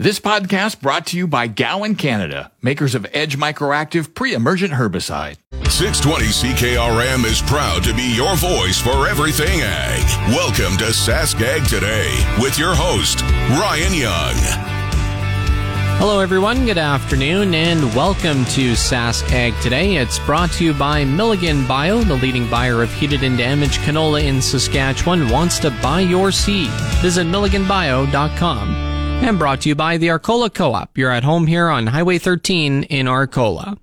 This podcast brought to you by Gowan Canada, makers of Edge Microactive pre-emergent herbicide. 620 CKRM is proud to be your voice for everything ag. Welcome to SaskAg Today with your host, Ryan Young. Hello, everyone. Good afternoon, and welcome to Sask Ag Today. It's brought to you by Milligan Bio, the leading buyer of heated and damaged canola in Saskatchewan. Wants to buy your seed? Visit milliganbio.com and brought to you by the Arcola Co-op. You're at home here on Highway 13 in Arcola.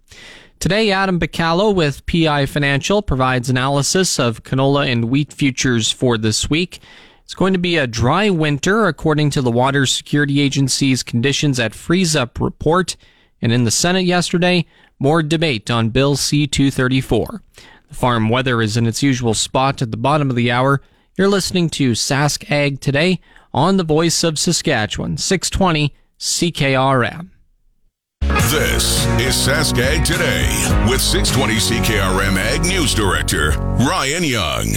Today, Adam Pukalo with PI Financial provides analysis of canola and wheat futures for this week. It's going to be a dry winter, according to the Water Security Agency's Conditions at Freeze Up report. And in the Senate yesterday, more debate on Bill C 234. The farm weather is in its usual spot at the bottom of the hour. You're listening to Sask Ag today on the voice of Saskatchewan, 620 CKRM. This is Saskag Today with 620 CKRM Ag News Director Ryan Young.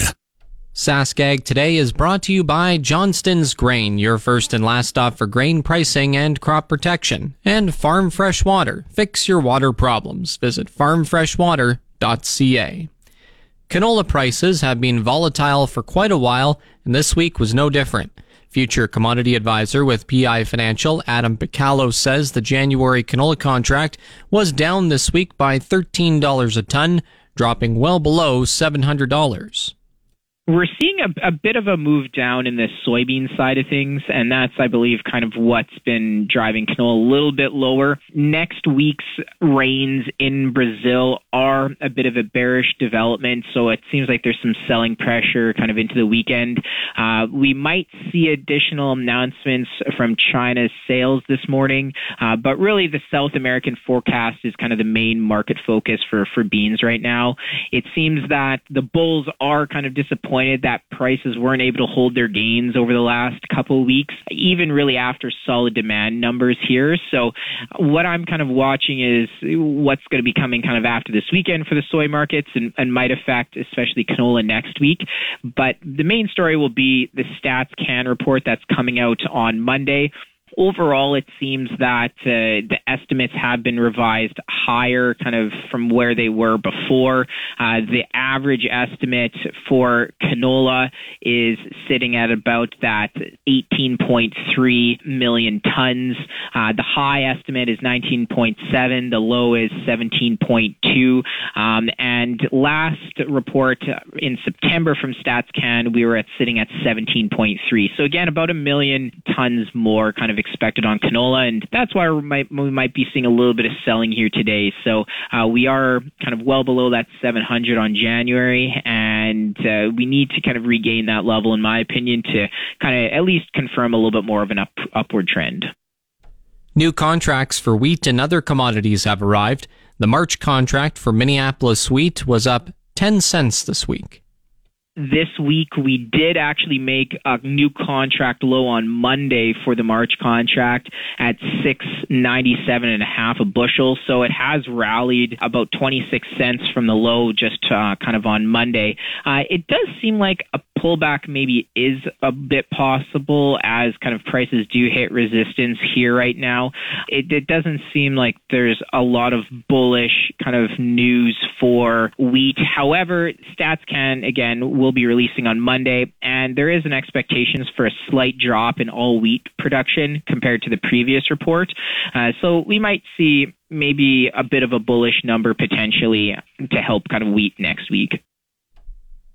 Saskag Today is brought to you by Johnston's Grain, your first and last stop for grain pricing and crop protection, and Farm Fresh Water. Fix your water problems. Visit farmfreshwater.ca. Canola prices have been volatile for quite a while, and this week was no different. Future commodity advisor with PI Financial, Adam Pukalo, says the January canola contract was down this week by $13 a ton, dropping well below $700. We're seeing a, a, bit of a move down in the soybean side of things, and that's, I believe, kind of what's been driving canola a little bit lower. Next week's rains in Brazil are a bit of a bearish development, so it seems like there's some selling pressure kind of into the weekend. Uh, we might see additional announcements from China's sales this morning, uh, but really the South American forecast is kind of the main market focus for, for beans right now. It seems that the bulls are kind of disappointed disappointed that prices weren't able to hold their gains over the last couple weeks, even really after solid demand numbers here. So what I'm kind of watching is what's going to be coming kind of after this weekend for the soy markets and, and might affect especially canola next week. But the main story will be the Stats Can report that's coming out on Monday overall, it seems that uh, the estimates have been revised higher, kind of from where they were before. Uh, the average estimate for canola is sitting at about that 18.3 million tons. Uh, the high estimate is 19.7. The low is 17.2. Um, and last report in September from StatsCan, we were at sitting at 17.3. So again, about a million tons more kind of expected on canola, and that's why we might, we might be seeing a little bit of selling here today. So uh, we are kind of well below that 700 on January, and uh, we need to kind of regain that level, in my opinion, to kind of at least confirm a little bit more of an up, upward trend. New contracts for wheat and other commodities have arrived. The March contract for Minneapolis wheat was up 10 cents this week this week we did actually make a new contract low on Monday for the March contract at 697 and a half a bushel. So it has rallied about 26 cents from the low just uh, kind of on Monday. Uh, it does seem like a pullback maybe is a bit possible as kind of prices do hit resistance here right now. It, it doesn't seem like there's a lot of bullish kind of news for wheat. However, StatsCan again will be releasing on Monday, and there is an expectations for a slight drop in all wheat production compared to the previous report. Uh, so we might see maybe a bit of a bullish number potentially to help kind of wheat next week.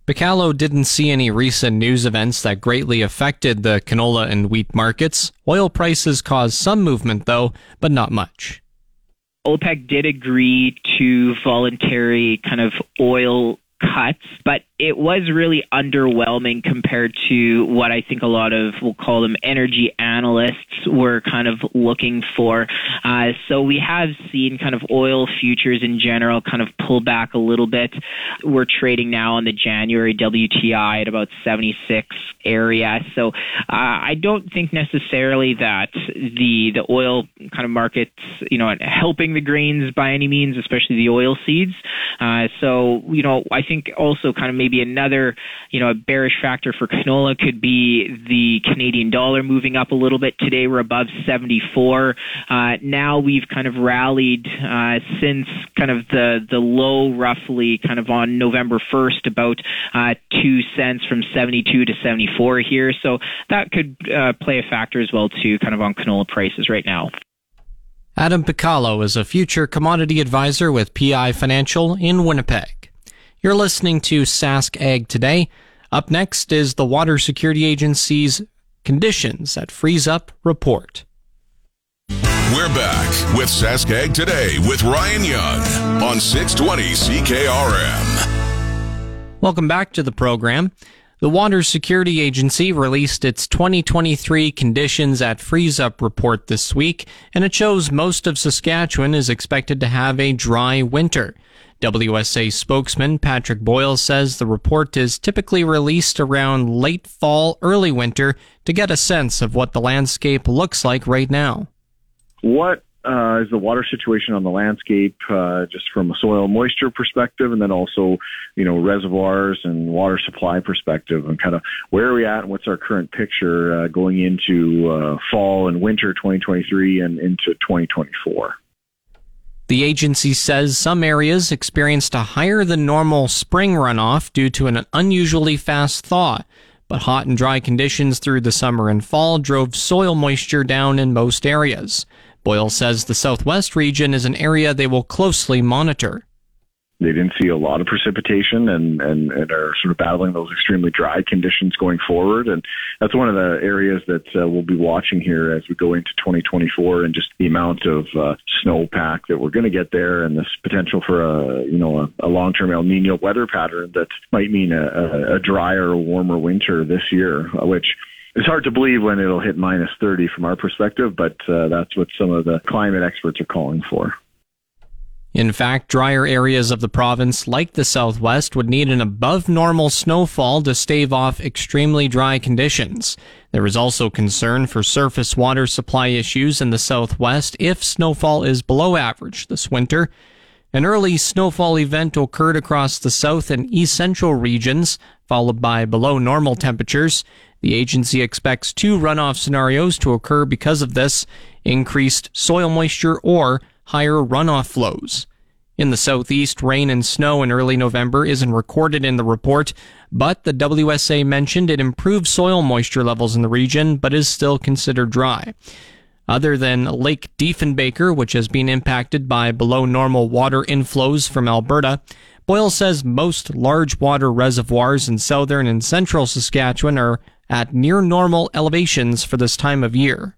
Pukalo didn't see any recent news events that greatly affected the canola and wheat markets. Oil prices caused some movement, though, but not much. OPEC did agree to voluntary kind of oil cuts, but it was really underwhelming compared to what I think a lot of, we'll call them energy analysts, were kind of looking for. Uh, so we have seen kind of oil futures in general kind of pull back a little bit. We're trading now on the January WTI at about 76 area. So uh, I don't think necessarily that the the oil kind of markets, you know, helping the grains by any means, especially the oil seeds. Uh, so you know, I think also kind of maybe another, you know, a bearish factor for canola could be the Canadian dollar moving up a little bit. Today we're above 74. Uh, now we've kind of rallied uh, since kind of the the low, roughly kind of on November 1st, about uh, two cents from 72 to 74 here. So that could uh, play a factor as well too, kind of on canola prices right now. Adam Pukalo is a future commodity advisor with PI Financial in Winnipeg. You're listening to Sask Ag Today. Up next is the Water Security Agency's Conditions at Freeze Up report. We're back with Sask Ag Today with Ryan Young on 620 CKRM. Welcome back to the program. The Water Security Agency released its 2023 Conditions at Freeze Up report this week, and it shows most of Saskatchewan is expected to have a dry winter. WSA spokesman Patrick Boyle says the report is typically released around late fall, early winter to get a sense of what the landscape looks like right now. What uh, is the water situation on the landscape, uh, just from a soil moisture perspective, and then also, you know, reservoirs and water supply perspective, and kind of where are we at and what's our current picture uh, going into uh, fall and winter 2023 and into 2024. The agency says some areas experienced a higher than normal spring runoff due to an unusually fast thaw, but hot and dry conditions through the summer and fall drove soil moisture down in most areas. Boyle says the southwest region is an area they will closely monitor. They didn't see a lot of precipitation and, and, and are sort of battling those extremely dry conditions going forward. And that's one of the areas that uh, we'll be watching here as we go into 2024 and just the amount of uh, snowpack that we're going to get there and this potential for a, you know, a, a long-term El Nino weather pattern that might mean a, a, a drier, warmer winter this year, which it's hard to believe when it'll hit minus 30 from our perspective, but uh, that's what some of the climate experts are calling for. In fact, drier areas of the province, like the southwest, would need an above normal snowfall to stave off extremely dry conditions. There is also concern for surface water supply issues in the southwest if snowfall is below average this winter. An early snowfall event occurred across the south and east central regions, followed by below normal temperatures. The agency expects two runoff scenarios to occur because of this increased soil moisture or higher runoff flows. In the southeast, rain and snow in early November isn't recorded in the report, but the WSA mentioned it improved soil moisture levels in the region, but is still considered dry. Other than Lake Diefenbaker, which has been impacted by below normal water inflows from Alberta, Boyle says most large water reservoirs in southern and central Saskatchewan are at near normal elevations for this time of year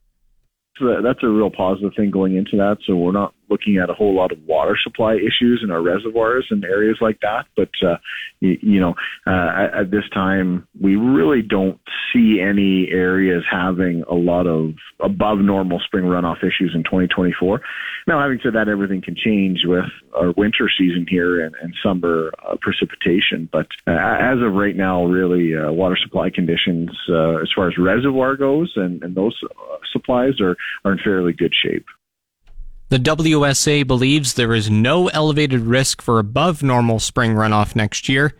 that's a real positive thing going into that. So we're not looking at a whole lot of water supply issues in our reservoirs and areas like that. But uh, you, you know, uh, at, at this time, we really don't see any areas having a lot of above normal spring runoff issues in 2024. Now, having said that, everything can change with our winter season here and, and summer uh, precipitation. But uh, as of right now, really, uh, water supply conditions, uh, as far as reservoir goes, and, and those uh, supplies are, are in fairly good shape. The WSA believes there is no elevated risk for above normal spring runoff next year.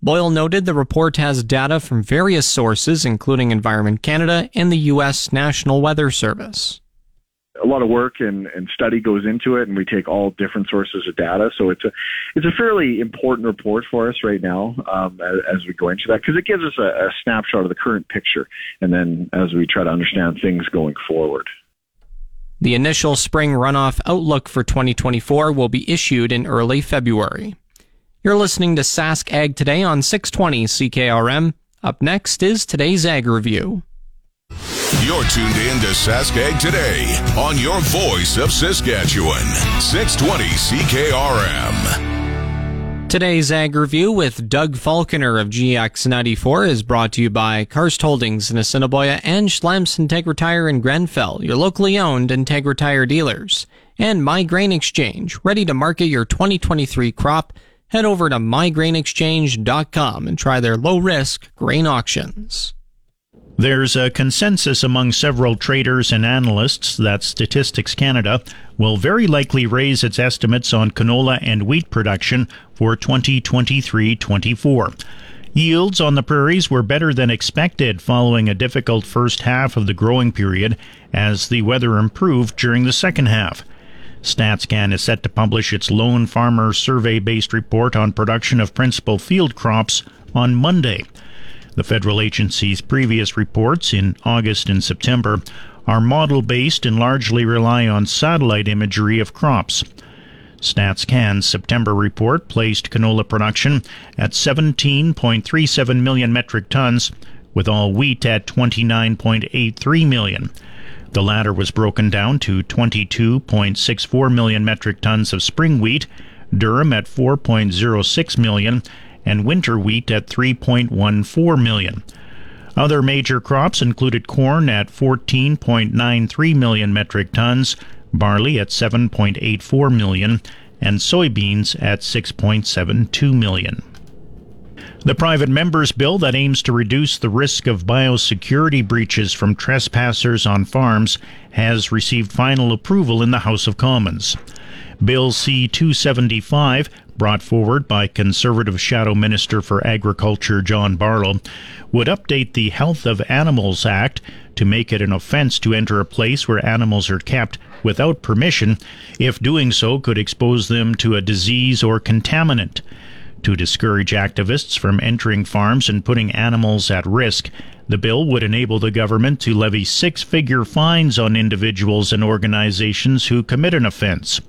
Boyle noted the report has data from various sources, including Environment Canada and the U.S. National Weather Service. A lot of work and, and study goes into it, and we take all different sources of data. So it's a it's a fairly important report for us right now um, as, as, we go into that because it gives us a, a snapshot of the current picture, and then as we try to understand things going forward. The initial spring runoff outlook for 2024 will be issued in early February. You're listening to Sask Ag Today on 620 CKRM. Up next is today's Ag Review. You're tuned in to Sask Ag Today on your voice of Saskatchewan, 620 CKRM. Today's Ag Review with Doug Falconer of GX94 is brought to you by Karst Holdings in Assiniboia and Schlamps Integra Tire in Grenfell, your locally owned Integra Tire dealers. And My Grain Exchange, ready to market your 2023 crop. Head over to mygrainexchange.com and try their low risk grain auctions. There's a consensus among several traders and analysts that Statistics Canada will very likely raise its estimates on canola and wheat production for 2023 24. Yields on the prairies were better than expected following a difficult first half of the growing period as the weather improved during the second half. StatsCan is set to publish its lone farmer survey based report on production of principal field crops on Monday. The federal agency's previous reports in August and September are model based and largely rely on satellite imagery of crops. StatsCan's September report placed canola production at 17.37 million metric tons, with all wheat at 29.83 million. The latter was broken down to 22.64 million metric tons of spring wheat, durum at 4.06 million, and winter wheat at 3.14 million. Other major crops included corn at 14.93 million metric tons, barley at 7.84 million, and soybeans at 6.72 million. The private members bill that aims to reduce the risk of biosecurity breaches from trespassers on farms has received final approval in the House of Commons. Bill C 275 brought forward by Conservative Shadow Minister for Agriculture John Barlow, would update the Health of Animals Act to make it an offense to enter a place where animals are kept without permission if doing so could expose them to a disease or contaminant. To discourage activists from entering farms and putting animals at risk, the bill would enable the government to levy six figure fines on individuals and organizations who commit an offense.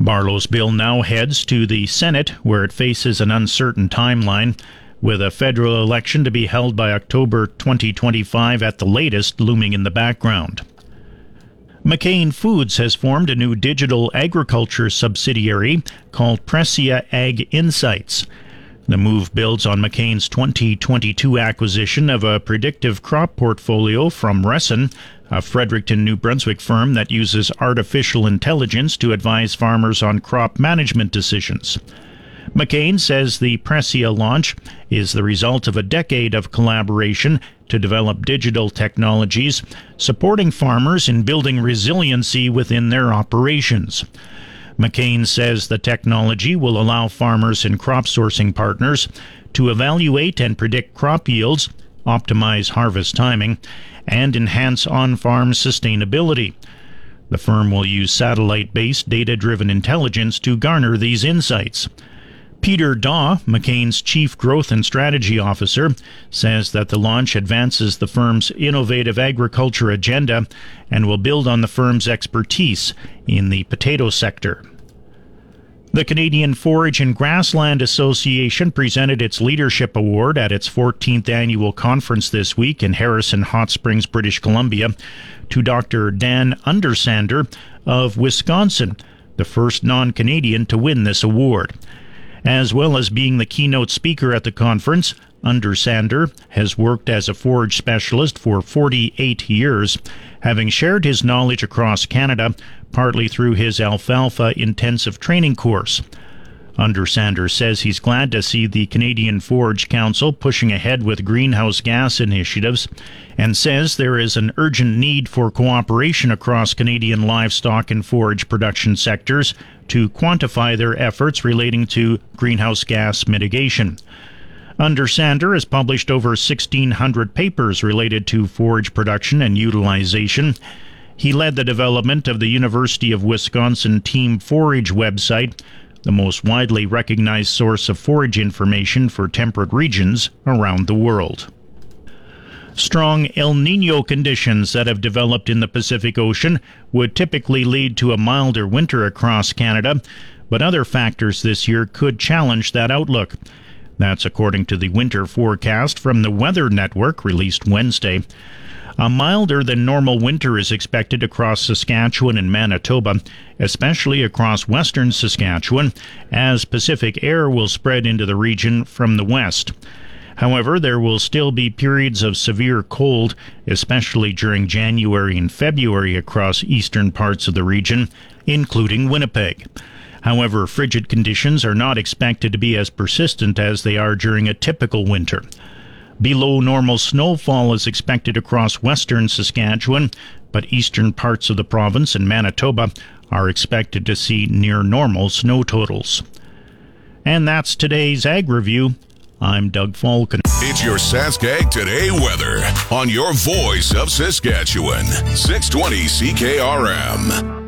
Barlow's bill now heads to the Senate, where it faces an uncertain timeline, with a federal election to be held by October 2025 at the latest looming in the background. McCain Foods has formed a new digital agriculture subsidiary called Prescient Ag Insights. The move builds on McCain's 2022 acquisition of a predictive crop portfolio from Resson, a Fredericton, New Brunswick firm that uses artificial intelligence to advise farmers on crop management decisions. McCain says the Prescient launch is the result of a decade of collaboration to develop digital technologies supporting farmers in building resiliency within their operations. McCain says the technology will allow farmers and crop sourcing partners to evaluate and predict crop yields, optimize harvest timing, and enhance on farm sustainability. The firm will use satellite based data driven intelligence to garner these insights. Peter Daw, McCain's Chief Growth and Strategy Officer, says that the launch advances the firm's innovative agriculture agenda and will build on the firm's expertise in the potato sector. The Canadian Forage and Grassland Association presented its Leadership Award at its 14th annual conference this week in Harrison Hot Springs, British Columbia, to Dr. Dan Undersander of Wisconsin, the first non Canadian to win this award. As well as being the keynote speaker at the conference, Undersander has worked as a forage specialist for 48 years, having shared his knowledge across Canada partly through his alfalfa intensive training course. Undersander says he's glad to see the Canadian Forage Council pushing ahead with greenhouse gas initiatives and says there is an urgent need for cooperation across Canadian livestock and forage production sectors to quantify their efforts relating to greenhouse gas mitigation. Undersander has published over 1,600 papers related to forage production and utilization he led the development of the University of Wisconsin Team Forage website, the most widely recognized source of forage information for temperate regions around the world. Strong El Nino conditions that have developed in the Pacific Ocean would typically lead to a milder winter across Canada, but other factors this year could challenge that outlook. That's according to the winter forecast from the Weather Network released Wednesday. A milder than normal winter is expected across Saskatchewan and Manitoba, especially across western Saskatchewan, as Pacific air will spread into the region from the west. However, there will still be periods of severe cold, especially during January and February across eastern parts of the region, including Winnipeg. However, frigid conditions are not expected to be as persistent as they are during a typical winter. Below normal snowfall is expected across western Saskatchewan, but eastern parts of the province and Manitoba are expected to see near normal snow totals. And that's today's Ag Review. I'm Doug Falcon. It's your Saskag Today weather on your voice of Saskatchewan, 620 CKRM.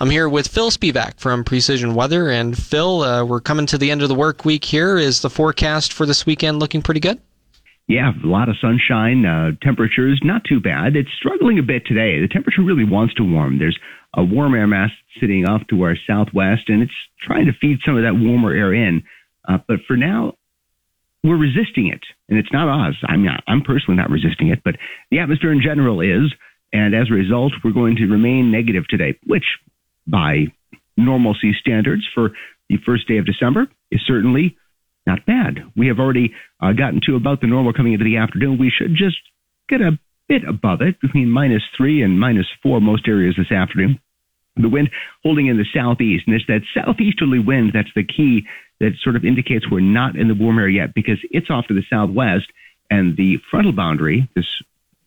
I'm here with Phil Spivak from Precision Weather. And Phil, uh, we're coming to the end of the work week here. Is the forecast for this weekend looking pretty good? Yeah, a lot of sunshine. Uh, temperatures not too bad. It's struggling a bit today. The temperature really wants to warm. There's a warm air mass sitting off to our southwest, and it's trying to feed some of that warmer air in. Uh, but for now, we're resisting it, and it's not us. I'm not. I'm personally not resisting it, but the atmosphere in general is. And as a result, we're going to remain negative today, which by normalcy standards for the first day of December is certainly not bad. We have already uh, gotten to about the normal coming into the afternoon. We should just get a bit above it, between minus three and minus four most areas this afternoon. The wind holding in the southeast, and it's that southeasterly wind that's the key that sort of indicates we're not in the warm air yet because it's off to the southwest, and the frontal boundary, this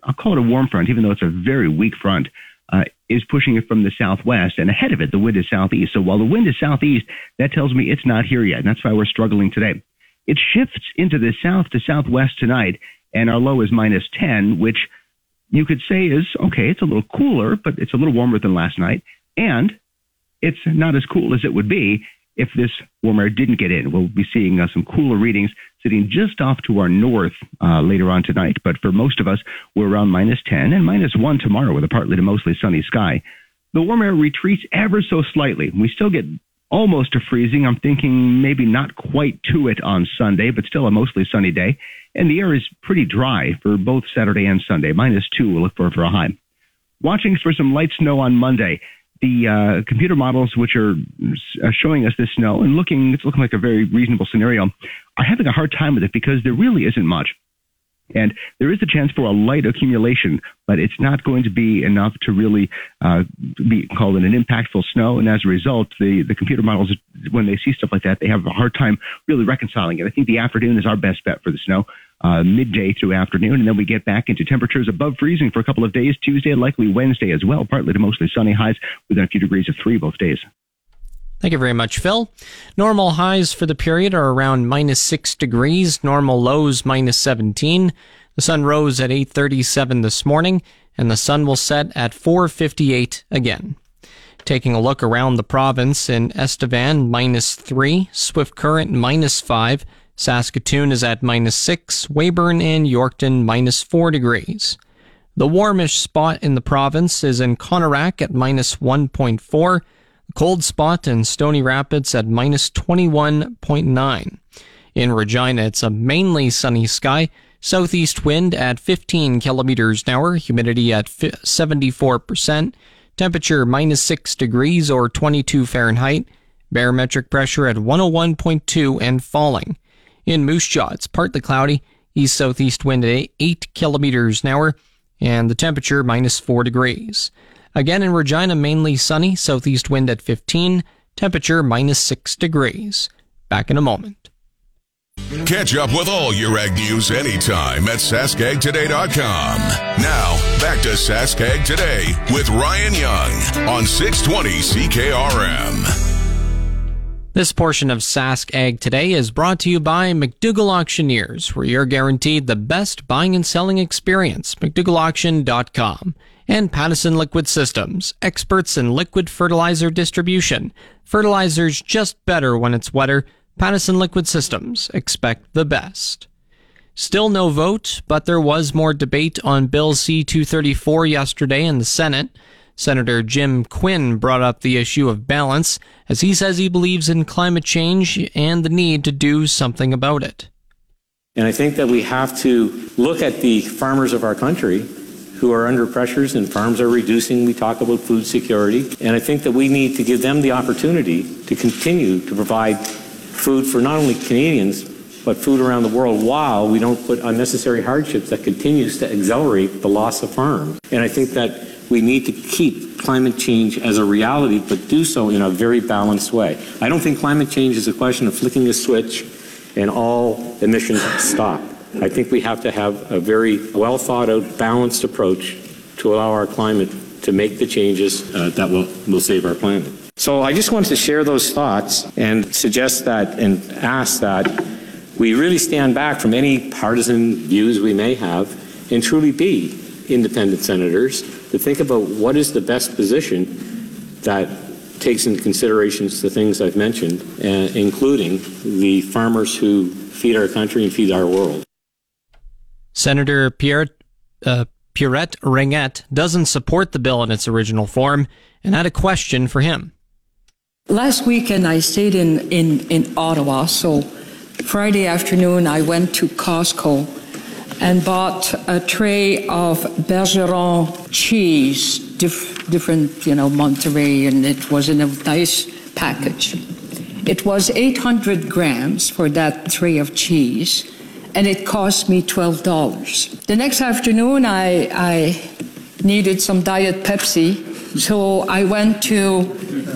I'll call it a warm front, even though it's a very weak front, uh, is pushing it from the southwest, and ahead of it, the wind is southeast. So while the wind is southeast, that tells me it's not here yet, and that's why we're struggling today. It shifts into the south to southwest tonight, and our low is minus 10, which you could say is okay, it's a little cooler, but it's a little warmer than last night, and it's not as cool as it would be if this warm air didn't get in. We'll be seeing uh, some cooler readings sitting just off to our north uh, later on tonight. But for most of us, we're around minus 10 and minus 1 tomorrow with a partly to mostly sunny sky. The warm air retreats ever so slightly. We still get almost to freezing. I'm thinking maybe not quite to it on Sunday, but still a mostly sunny day. And the air is pretty dry for both Saturday and Sunday. Minus 2 we'll look for for a high. Watching for some light snow on Monday the uh, computer models which are uh, showing us this snow and looking it's looking like a very reasonable scenario are having a hard time with it because there really isn't much and there is a chance for a light accumulation, but it's not going to be enough to really uh, be called an impactful snow. And as a result, the, the computer models, when they see stuff like that, they have a hard time really reconciling it. I think the afternoon is our best bet for the snow uh, midday through afternoon, and then we get back into temperatures above freezing for a couple of days. Tuesday and likely Wednesday as well, partly to mostly sunny highs within a few degrees of three both days. Thank you very much, Phil. Normal highs for the period are around minus 6 degrees, normal lows minus 17. The sun rose at 8:37 this morning, and the sun will set at 4:58 again. Taking a look around the province in Estevan minus 3, Swift Current minus 5, Saskatoon is at minus 6, Weyburn and Yorkton minus 4 degrees. The warmish spot in the province is in Coronach at minus 1.4, the cold spot in Stony Rapids at minus 21.9. In Regina, it's a mainly sunny sky, southeast wind at 15 kilometers an hour, humidity at 74%, temperature minus 6 degrees or 22 Fahrenheit, barometric pressure at 101.2 and falling. In Moose Jaw, it's partly cloudy, east southeast wind at 8 kilometers an hour, and the temperature minus 4 degrees. Again in Regina, mainly sunny, southeast wind at 15, temperature minus 6 degrees. Back in a moment. Catch up with all your ag news anytime at saskagtoday.com. Now, back to Saskag Today with Ryan Young on 620 CKRM. This portion of Sask Ag Today is brought to you by McDougall Auctioneers, where you're guaranteed the best buying and selling experience. McDougallAuction.com. And Pattison Liquid Systems, experts in liquid fertilizer distribution. Fertilizer's just better when it's wetter. Pattison Liquid Systems, expect the best. Still no vote, but there was more debate on Bill C 234 yesterday in the Senate. Senator Jim Quinn brought up the issue of balance, as he says he believes in climate change and the need to do something about it. And I think that we have to look at the farmers of our country who are under pressures and farms are reducing. We talk about food security. And I think that we need to give them the opportunity to continue to provide food for not only Canadians, but food around the world while we don't put unnecessary hardships that continues to accelerate the loss of farms. And I think that we need to keep climate change as a reality, but do so in a very balanced way. I don't think climate change is a question of flicking a switch and all emissions stop. I think we have to have a very well thought out, balanced approach to allow our climate to make the changes uh, that will, will save our planet. So I just wanted to share those thoughts and suggest that and ask that we really stand back from any partisan views we may have and truly be independent senators to think about what is the best position that takes into consideration the things I've mentioned, uh, including the farmers who feed our country and feed our world. Senator Pierre, uh, Pierrette Ringuette doesn't support the bill in its original form and had a question for him. Last weekend, I stayed in, in, in Ottawa, so Friday afternoon, I went to Costco and bought a tray of Bergeron cheese, diff, different, you know, Monterey, and it was in a nice package. It was 800 grams for that tray of cheese and it cost me $12. The next afternoon, I, I needed some Diet Pepsi, so I went to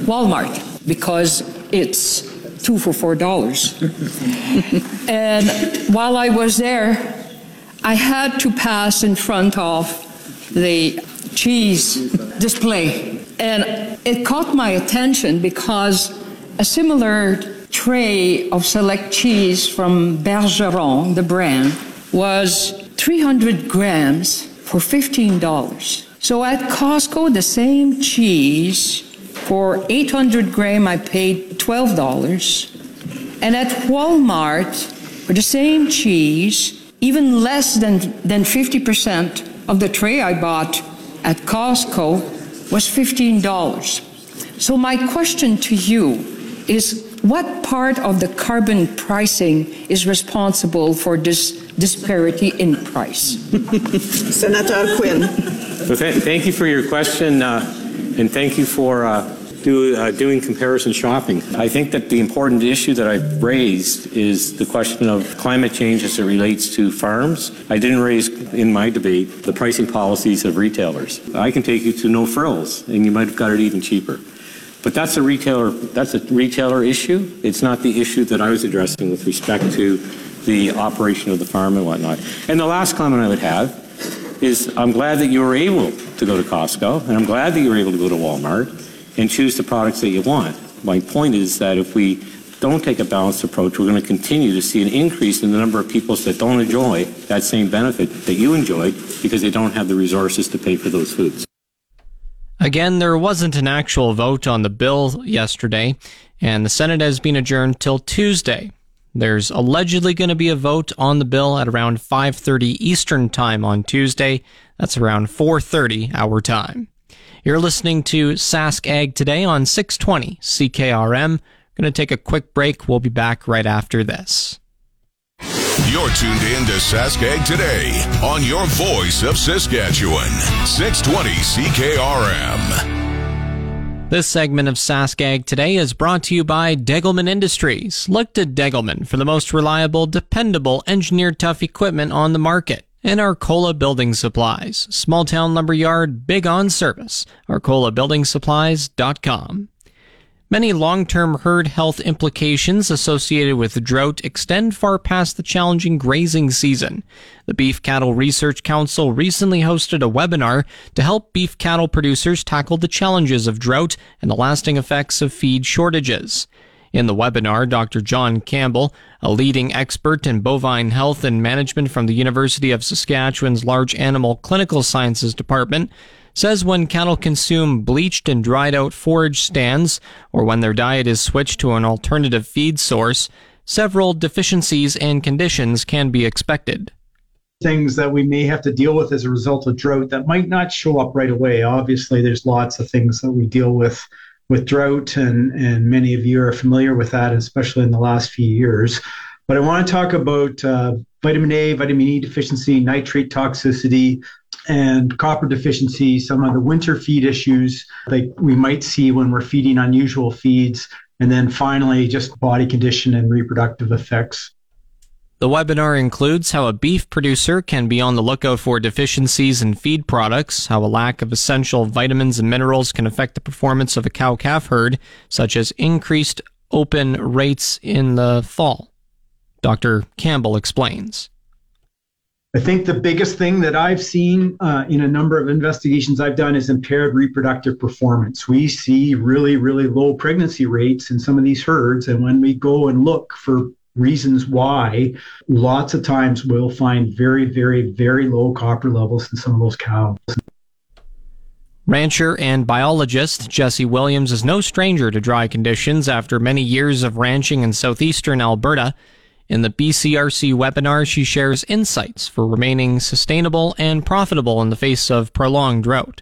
Walmart because it's two for four dollars. and while I was there, I had to pass in front of the cheese display. And it caught my attention because a similar tray of select cheese from Bergeron, the brand, was 300 grams for $15. So at Costco, the same cheese for 800 gram, I paid $12. And at Walmart, for the same cheese, even less than, than 50% of the tray I bought at Costco was $15. So my question to you is what part of the carbon pricing is responsible for this disparity in price? Senator Quinn. So th- thank you for your question, uh, and thank you for uh, do, uh, doing comparison shopping. I think that the important issue that I've raised is the question of climate change as it relates to farms. I didn't raise in my debate the pricing policies of retailers. I can take you to no frills, and you might have got it even cheaper. But that's a retailer that's a retailer issue. It's not the issue that I was addressing with respect to the operation of the farm and whatnot. And the last comment I would have is I'm glad that you were able to go to Costco, and I'm glad that you were able to go to Walmart and choose the products that you want. My point is that if we don't take a balanced approach, we're going to continue to see an increase in the number of people that don't enjoy that same benefit that you enjoyed because they don't have the resources to pay for those foods. Again, there wasn't an actual vote on the bill yesterday, and the Senate has been adjourned till Tuesday. There's allegedly going to be a vote on the bill at around 5:30 Eastern Time on Tuesday. That's around 4:30 our time. You're listening to Sask Ag today on 620 CKRM. Going to take a quick break. We'll be back right after this. You're tuned in to Saskag today on your voice of Saskatchewan, 620 CKRM. This segment of Saskag today is brought to you by Degelman Industries. Look to Degelman for the most reliable, dependable, engineered tough equipment on the market. And Arcola Building Supplies, small town lumber yard, big on service. ArcolaBuildingSupplies.com. Many long term herd health implications associated with drought extend far past the challenging grazing season. The Beef Cattle Research Council recently hosted a webinar to help beef cattle producers tackle the challenges of drought and the lasting effects of feed shortages. In the webinar, Dr. John Campbell, a leading expert in bovine health and management from the University of Saskatchewan's Large Animal Clinical Sciences Department, says when cattle consume bleached and dried out forage stands, or when their diet is switched to an alternative feed source, several deficiencies and conditions can be expected. Things that we may have to deal with as a result of drought that might not show up right away. Obviously, there's lots of things that we deal with with drought, and, and many of you are familiar with that, especially in the last few years. But I want to talk about uh, vitamin A, vitamin E deficiency, nitrate toxicity, and copper deficiency, some of the winter feed issues that we might see when we're feeding unusual feeds, and then finally just body condition and reproductive effects. The webinar includes how a beef producer can be on the lookout for deficiencies in feed products, how a lack of essential vitamins and minerals can affect the performance of a cow calf herd, such as increased open rates in the fall. Dr. Campbell explains. I think the biggest thing that I've seen uh, in a number of investigations I've done is impaired reproductive performance. We see really, really low pregnancy rates in some of these herds. And when we go and look for reasons why, lots of times we'll find very, very, very low copper levels in some of those cows. Rancher and biologist Jesse Williams is no stranger to dry conditions after many years of ranching in southeastern Alberta. In the BCRC webinar, she shares insights for remaining sustainable and profitable in the face of prolonged drought.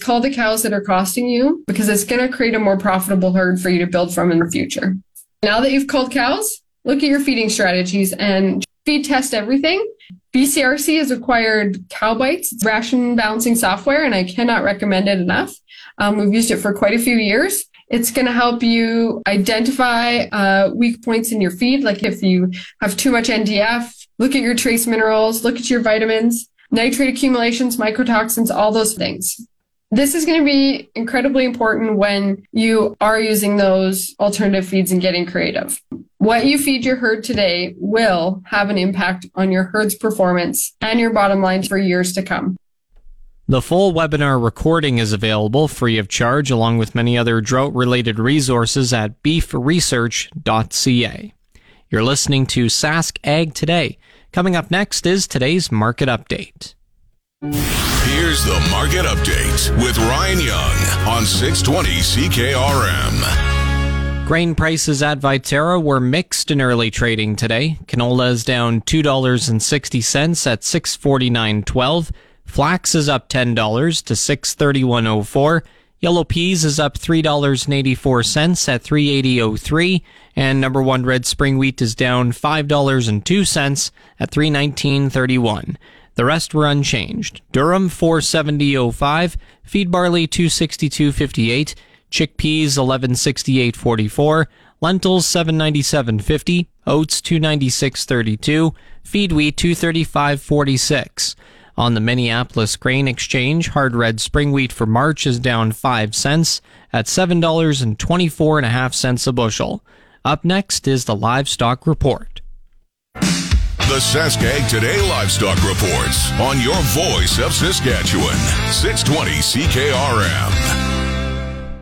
Call the cows that are costing you because it's going to create a more profitable herd for you to build from in the future. Now that you've culled cows, look at your feeding strategies and feed test everything. BCRC has acquired CowBytes ration balancing software, and I cannot recommend it enough. Um, we've used it for quite a few years. It's going to help you identify uh, weak points in your feed, like if you have too much NDF, look at your trace minerals, look at your vitamins, nitrate accumulations, mycotoxins, all those things. This is going to be incredibly important when you are using those alternative feeds and getting creative. What you feed your herd today will have an impact on your herd's performance and your bottom line for years to come. The full webinar recording is available free of charge along with many other drought related resources at beefresearch.ca. You're listening to Sask Ag Today. Coming up next is today's market update. Here's the market update with Ryan Young on 620 CKRM. Grain prices at Viterra were mixed in early trading today. Canola is down $2.60 at 649.12. Flax is up $10 to 631.04. Yellow peas is up $3.84 at 380.03. And number one red spring wheat is down $5.02 at 319.31. The rest were unchanged. Durum 470.05, feed barley 262.58, chickpeas 1168.44, lentils 797.50, oats 296.32, feed wheat 235.46. On the Minneapolis Grain Exchange, hard red spring wheat for March is down 5 cents at $7.24.5 a bushel. Up next is the livestock report. The Saskag Today Livestock Reports on your voice of Saskatchewan. 620 CKRM.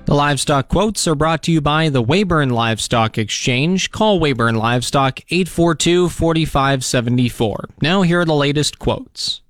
The livestock quotes are brought to you by the Weyburn Livestock Exchange. Call Weyburn Livestock 842 4574. Now, here are the latest quotes.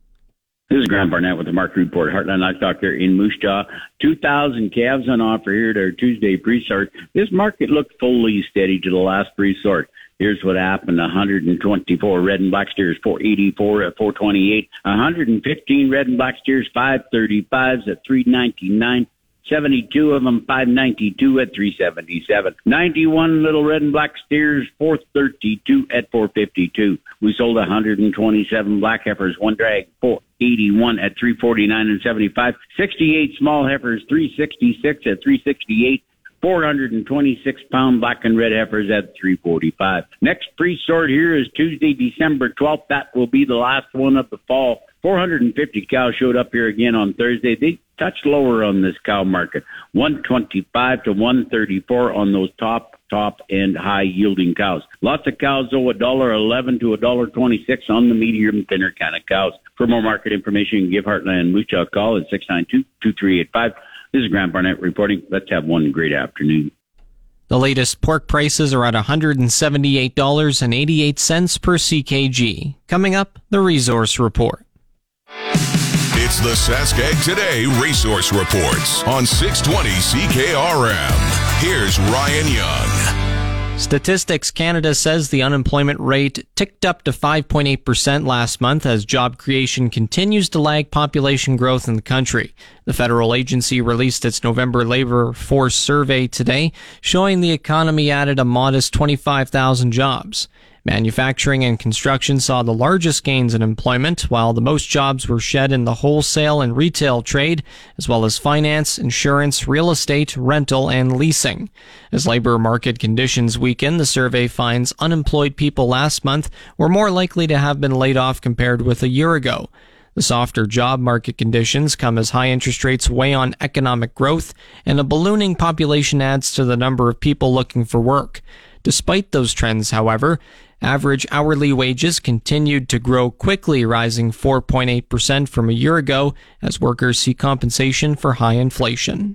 This is Grant Barnett with the market report. Heartland Livestock here in Moose Jaw. 2,000 calves on offer here at our Tuesday pre-sort. This market looked fully steady to the last pre-sort. Here's what happened. 124 red and black steers, 484 at 428. 115 red and black steers, 535s at 399. 72 of them 592 at 377. 91 little red and black steers 432 at 452. We sold 127 black heifers, one drag 481 at 349 and 75. 68 small heifers 366 at 368. 426 pound black and red heifers at 345. Next pre-sort here is Tuesday, December 12th. That will be the last one of the fall. 450 cows showed up here again on Thursday. They touched lower on this cow market. 125 to 134 on those top top and high yielding cows. Lots of cows though, a dollar eleven to a dollar twenty six on the medium thinner kind of cows. For more market information, give Heartland Moose a call at 692-2385. This is Grant Barnett reporting. Let's have one great afternoon. The latest pork prices are at $178.88 per CKG. Coming up, the resource report. It's the Saskag Today Resource Reports on 620 CKRM. Here's Ryan Young. Statistics Canada says the unemployment rate ticked up to 5.8% last month as job creation continues to lag population growth in the country. The federal agency released its November labor force survey today, showing the economy added a modest 25,000 jobs. Manufacturing and construction saw the largest gains in employment, while the most jobs were shed in the wholesale and retail trade, as well as finance, insurance, real estate, rental, and leasing. As labor market conditions weaken, the survey finds unemployed people last month were more likely to have been laid off compared with a year ago. The softer job market conditions come as high interest rates weigh on economic growth, and a ballooning population adds to the number of people looking for work. Despite those trends, however, Average hourly wages continued to grow quickly, rising 4.8% from a year ago as workers see compensation for high inflation.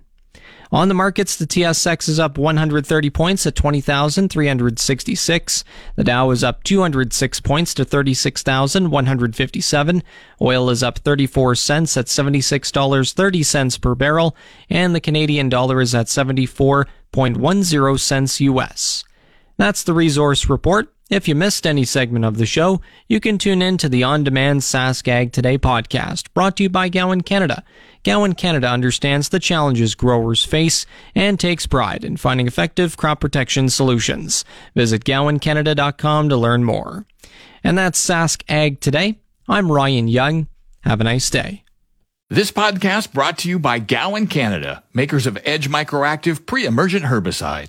On the markets, the TSX is up 130 points at 20,366. The Dow is up 206 points to 36,157. Oil is up 34 cents at $76.30 per barrel, and the Canadian dollar is at 74.10 cents US. That's the resource report. If you missed any segment of the show, you can tune in to the on-demand Sask Ag Today podcast, brought to you by Gowan Canada. Gowan Canada understands the challenges growers face and takes pride in finding effective crop protection solutions. Visit gowancanada.com to learn more. And that's Sask Ag Today. I'm Ryan Young. Have a nice day. This podcast brought to you by Gowan Canada, makers of Edge MicroActiv pre-emergent herbicide.